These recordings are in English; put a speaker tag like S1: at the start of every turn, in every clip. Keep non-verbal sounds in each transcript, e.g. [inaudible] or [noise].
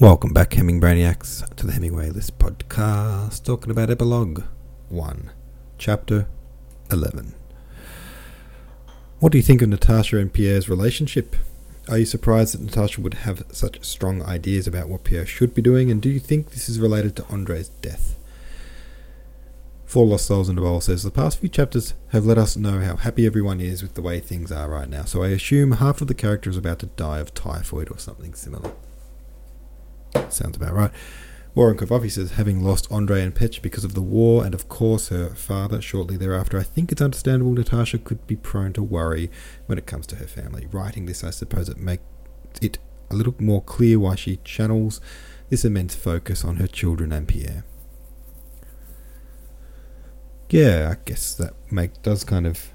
S1: Welcome back, Hemming Brainiacs, to the Hemingway List podcast, talking about Epilogue 1, Chapter 11. What do you think of Natasha and Pierre's relationship? Are you surprised that Natasha would have such strong ideas about what Pierre should be doing, and do you think this is related to Andre's death? Four Lost Souls in the Bowl says the past few chapters have let us know how happy everyone is with the way things are right now, so I assume half of the character is about to die of typhoid or something similar. Sounds about right. Warren Kovafi says, having lost Andre and Petch because of the war and, of course, her father shortly thereafter, I think it's understandable Natasha could be prone to worry when it comes to her family. Writing this, I suppose, it makes it a little more clear why she channels this immense focus on her children and Pierre. Yeah, I guess that make does kind of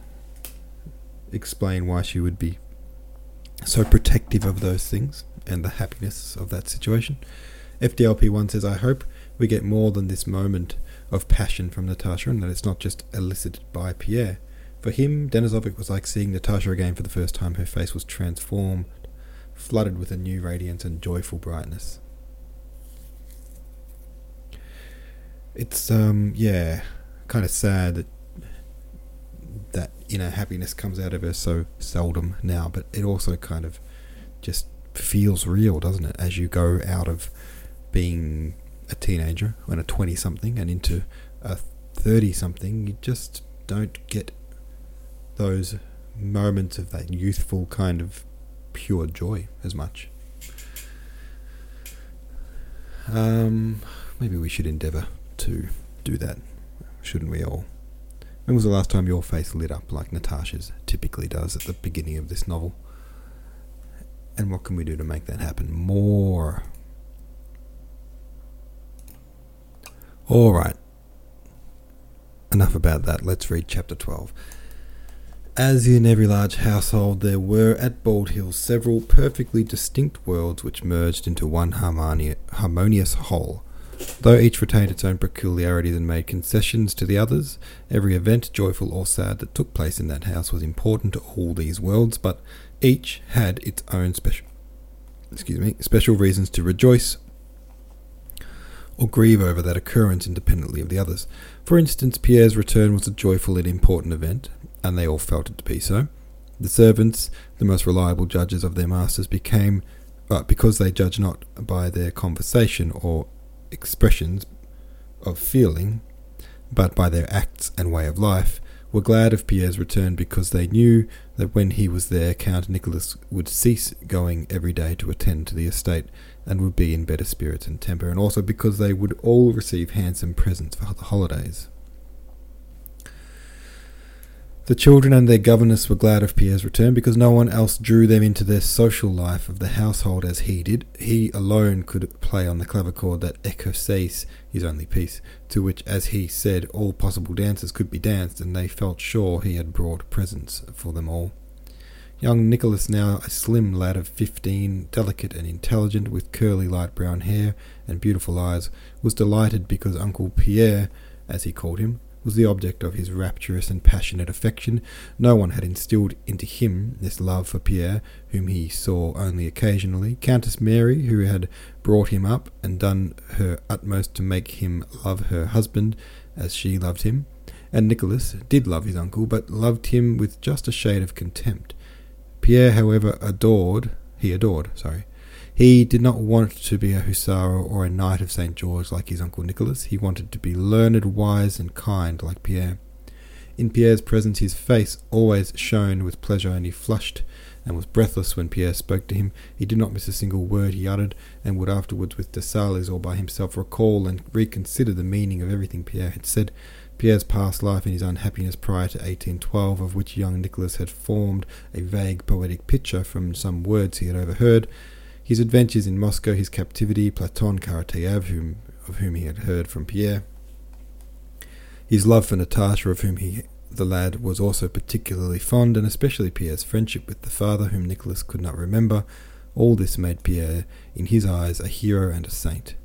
S1: explain why she would be so protective of those things and the happiness of that situation. FDLP1 says, I hope we get more than this moment of passion from Natasha and that it's not just elicited by Pierre. For him, Denisovic was like seeing Natasha again for the first time. Her face was transformed, flooded with a new radiance and joyful brightness. It's, um, yeah, kind of sad that that inner happiness comes out of her so seldom now, but it also kind of just feels real, doesn't it? As you go out of being a teenager and a 20 something and into a 30 something, you just don't get those moments of that youthful kind of pure joy as much. Um, maybe we should endeavour to do that, shouldn't we all? When was the last time your face lit up like Natasha's typically does at the beginning of this novel? And what can we do to make that happen more? Alright. Enough about that. Let's read chapter 12. As in every large household, there were at Bald Hills several perfectly distinct worlds which merged into one harmonious whole. Though each retained its own peculiarities and made concessions to the others, every event, joyful or sad, that took place in that house was important to all these worlds, but each had its own special excuse me, special reasons to rejoice or grieve over that occurrence independently of the others. For instance, Pierre's return was a joyful and important event, and they all felt it to be so. The servants, the most reliable judges of their masters, became, uh, because they judge not by their conversation or expressions of feeling, but by their acts and way of life, were glad of Pierre's return because they knew that when he was there, Count Nicholas would cease going every day to attend to the estate and would be in better spirits and temper, and also because they would all receive handsome presents for the holidays. The children and their governess were glad of Pierre's return because no one else drew them into the social life of the household as he did. He alone could play on the clavichord that écossaise, his only piece, to which, as he said, all possible dances could be danced, and they felt sure he had brought presents for them all. Young Nicholas, now a slim lad of fifteen, delicate and intelligent, with curly light brown hair and beautiful eyes, was delighted because Uncle Pierre, as he called him, was the object of his rapturous and passionate affection. No one had instilled into him this love for Pierre, whom he saw only occasionally. Countess Mary, who had brought him up and done her utmost to make him love her husband as she loved him, and Nicholas did love his uncle, but loved him with just a shade of contempt. Pierre, however, adored, he adored, sorry, he did not want to be a hussar or a knight of St. George like his uncle Nicholas. He wanted to be learned, wise, and kind like Pierre. In Pierre's presence, his face always shone with pleasure, and he flushed and was breathless when Pierre spoke to him. He did not miss a single word he uttered, and would afterwards, with Dessalles or by himself, recall and reconsider the meaning of everything Pierre had said. Pierre's past life and his unhappiness prior to 1812, of which young Nicholas had formed a vague poetic picture from some words he had overheard, his adventures in Moscow, his captivity, Platon Karataev, whom, of whom he had heard from Pierre, his love for Natasha, of whom he, the lad was also particularly fond, and especially Pierre's friendship with the father, whom Nicholas could not remember, all this made Pierre, in his eyes, a hero and a saint.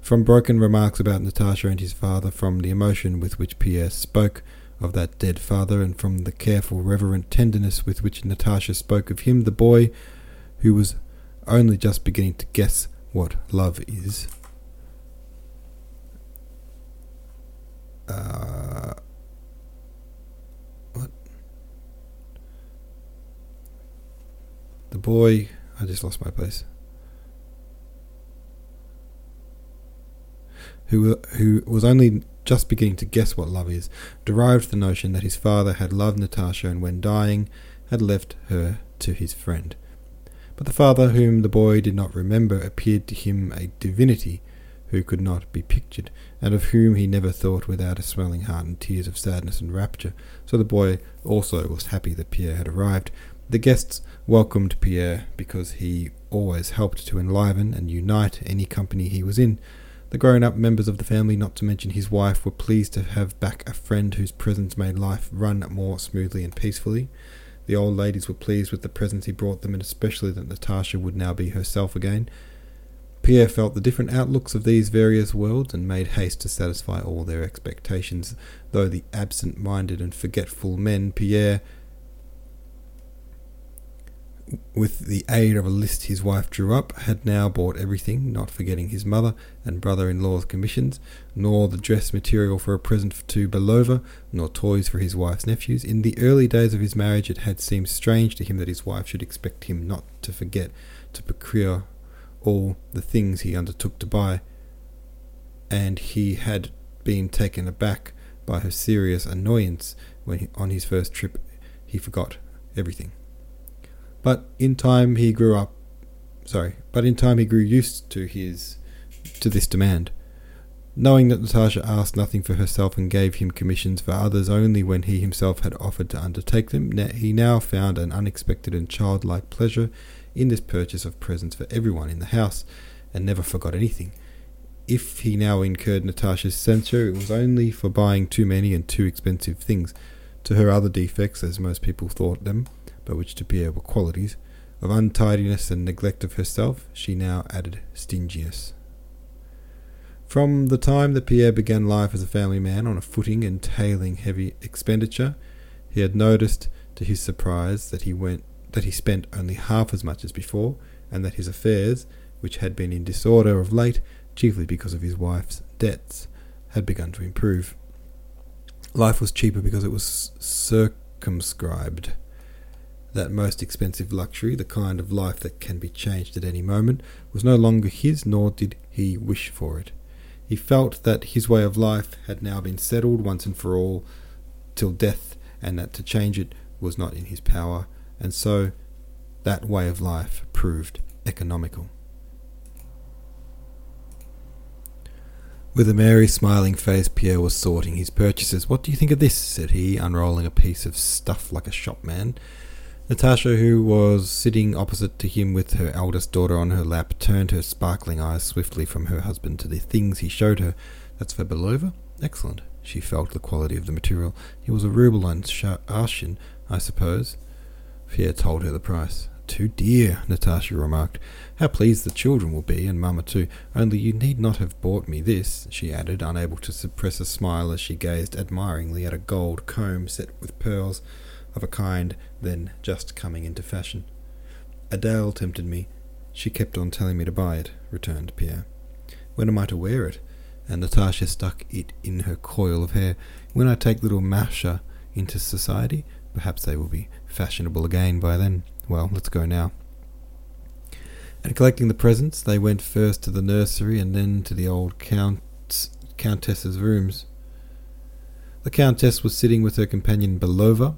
S1: From broken remarks about Natasha and his father, from the emotion with which Pierre spoke of that dead father, and from the careful, reverent tenderness with which Natasha spoke of him, the boy, who was only just beginning to guess what love is. Uh, what? The boy. I just lost my place. Who, who was only just beginning to guess what love is, derived the notion that his father had loved Natasha and when dying had left her to his friend. But the father, whom the boy did not remember, appeared to him a divinity who could not be pictured, and of whom he never thought without a swelling heart and tears of sadness and rapture. So the boy also was happy that Pierre had arrived. The guests welcomed Pierre because he always helped to enliven and unite any company he was in. The grown up members of the family, not to mention his wife, were pleased to have back a friend whose presence made life run more smoothly and peacefully. The old ladies were pleased with the presents he brought them, and especially that Natasha would now be herself again. Pierre felt the different outlooks of these various worlds and made haste to satisfy all their expectations. Though the absent minded and forgetful men, Pierre with the aid of a list his wife drew up, had now bought everything, not forgetting his mother and brother in law's commissions, nor the dress material for a present to Belova, nor toys for his wife's nephews. In the early days of his marriage, it had seemed strange to him that his wife should expect him not to forget to procure all the things he undertook to buy, and he had been taken aback by her serious annoyance when, he, on his first trip, he forgot everything. But in time he grew up sorry, but in time he grew used to his to this demand. Knowing that Natasha asked nothing for herself and gave him commissions for others only when he himself had offered to undertake them, he now found an unexpected and childlike pleasure in this purchase of presents for everyone in the house, and never forgot anything. If he now incurred Natasha's censure, it was only for buying too many and too expensive things. To her other defects, as most people thought them, but which to Pierre were qualities, of untidiness and neglect of herself, she now added stinginess. From the time that Pierre began life as a family man on a footing entailing heavy expenditure, he had noticed, to his surprise, that he went that he spent only half as much as before, and that his affairs, which had been in disorder of late, chiefly because of his wife's debts, had begun to improve. Life was cheaper because it was circumscribed that most expensive luxury, the kind of life that can be changed at any moment, was no longer his, nor did he wish for it. He felt that his way of life had now been settled once and for all till death, and that to change it was not in his power, and so that way of life proved economical. With a merry, smiling face, Pierre was sorting his purchases. What do you think of this? said he, unrolling a piece of stuff like a shopman. Natasha, who was sitting opposite to him with her eldest daughter on her lap, turned her sparkling eyes swiftly from her husband to the things he showed her. That's for Belova? Excellent. She felt the quality of the material. It was a ruble on Arshin, I suppose. Pierre told her the price. Too dear, Natasha remarked. How pleased the children will be, and Mamma too. Only you need not have bought me this, she added, unable to suppress a smile as she gazed admiringly at a gold comb set with pearls of a kind then just coming into fashion. Adele tempted me. She kept on telling me to buy it, returned Pierre. When am I to wear it? And Natasha stuck it in her coil of hair. When I take little Masha into society, perhaps they will be fashionable again by then. Well, let's go now. And collecting the presents, they went first to the nursery and then to the old count, countess's rooms. The countess was sitting with her companion Belova,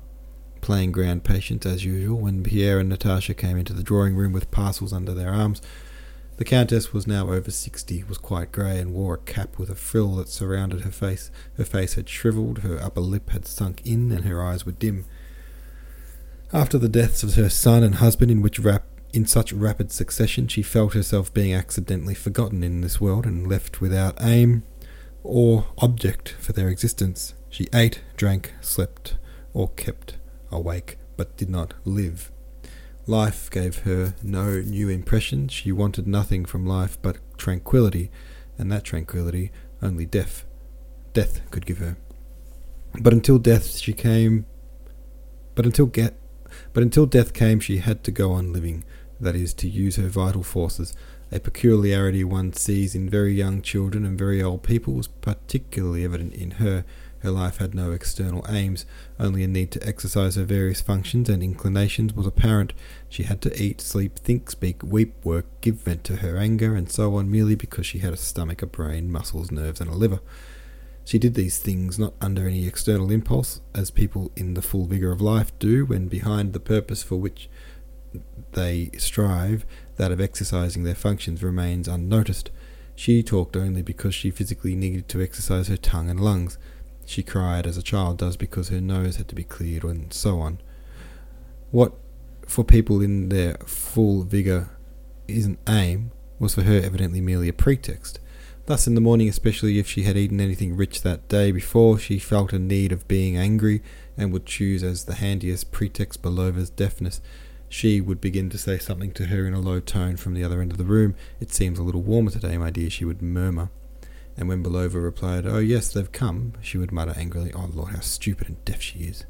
S1: playing grand patience as usual when Pierre and Natasha came into the drawing room with parcels under their arms. The Countess was now over sixty, was quite grey, and wore a cap with a frill that surrounded her face. Her face had shrivelled, her upper lip had sunk in, and her eyes were dim. After the deaths of her son and husband, in which rap- in such rapid succession, she felt herself being accidentally forgotten in this world and left without aim or object for their existence. She ate, drank, slept, or kept awake, but did not live. Life gave her no new impression. She wanted nothing from life but tranquillity, and that tranquillity only death, death could give her. But until death she came. But until get, but until death came, she had to go on living. That is, to use her vital forces A peculiarity one sees in very young children and very old people was particularly evident in her. Her life had no external aims, only a need to exercise her various functions and inclinations was apparent. She had to eat, sleep, think, speak, weep, work, give vent to her anger, and so on merely because she had a stomach, a brain, muscles, nerves, and a liver. She did these things not under any external impulse, as people in the full vigour of life do when behind the purpose for which they strive, that of exercising their functions, remains unnoticed. She talked only because she physically needed to exercise her tongue and lungs. She cried as a child does because her nose had to be cleared, and so on. What for people in their full vigour is an aim was for her evidently merely a pretext. Thus, in the morning, especially if she had eaten anything rich that day before, she felt a need of being angry, and would choose as the handiest pretext Belova's deafness. She would begin to say something to her in a low tone from the other end of the room. It seems a little warmer today, my dear, she would murmur. And when Belova replied, Oh, yes, they've come, she would mutter angrily, Oh, Lord, how stupid and deaf she is.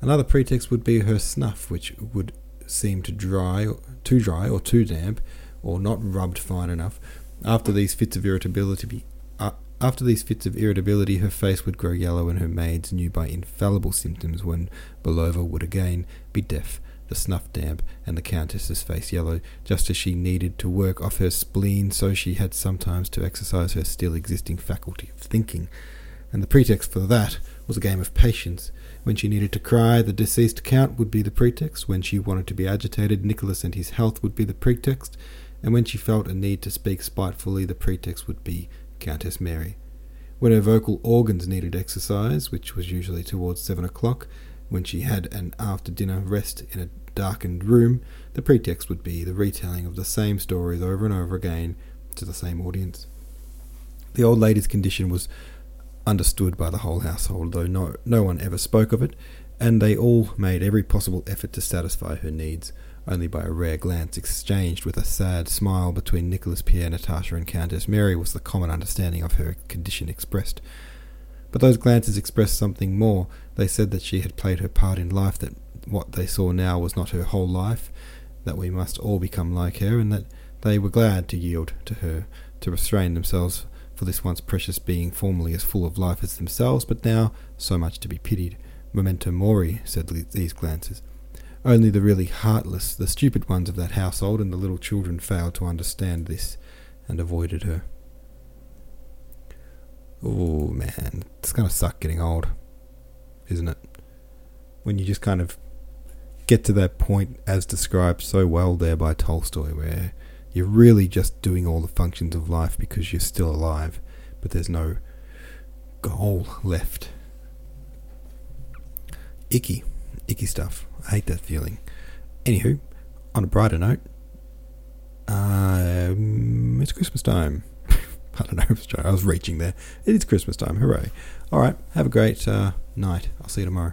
S1: Another pretext would be her snuff, which would seem to dry, too dry or too damp, or not rubbed fine enough, after these fits of irritability, uh, after these fits of irritability, her face would grow yellow, and her maids knew by infallible symptoms when Belova would again be deaf, the snuff damp, and the countess's face yellow. Just as she needed to work off her spleen, so she had sometimes to exercise her still existing faculty of thinking. And the pretext for that was a game of patience. When she needed to cry, the deceased count would be the pretext. When she wanted to be agitated, Nicholas and his health would be the pretext and when she felt a need to speak spitefully, the pretext would be Countess Mary. When her vocal organs needed exercise, which was usually towards seven o'clock, when she had an after dinner rest in a darkened room, the pretext would be the retelling of the same stories over and over again to the same audience. The old lady's condition was understood by the whole household, though no, no one ever spoke of it, and they all made every possible effort to satisfy her needs only by a rare glance exchanged with a sad smile between Nicholas Pierre, Natasha, and Countess Mary was the common understanding of her condition expressed. But those glances expressed something more. They said that she had played her part in life, what they saw now was not her whole life, that we must all become like her, and that they were glad to yield to her, to restrain themselves for this once precious being formerly as full of life as themselves, but now so much to be pitied. Memento mori, said these glances. Only the really heartless, the stupid ones of that household and the little children failed to understand this and avoided her. Oh man, it's gonna suck getting old, isn't it? When you just kind of get to that point as described so well there by Tolstoy, where you're really just doing all the functions of life because you're still alive, but there's no goal left. Icky, icky stuff. I hate that feeling. Anywho, on a brighter note, um, it's Christmas time. [laughs] I don't know. I was reaching there. It is Christmas time. Hooray. All right. Have a great uh, night. I'll see you tomorrow.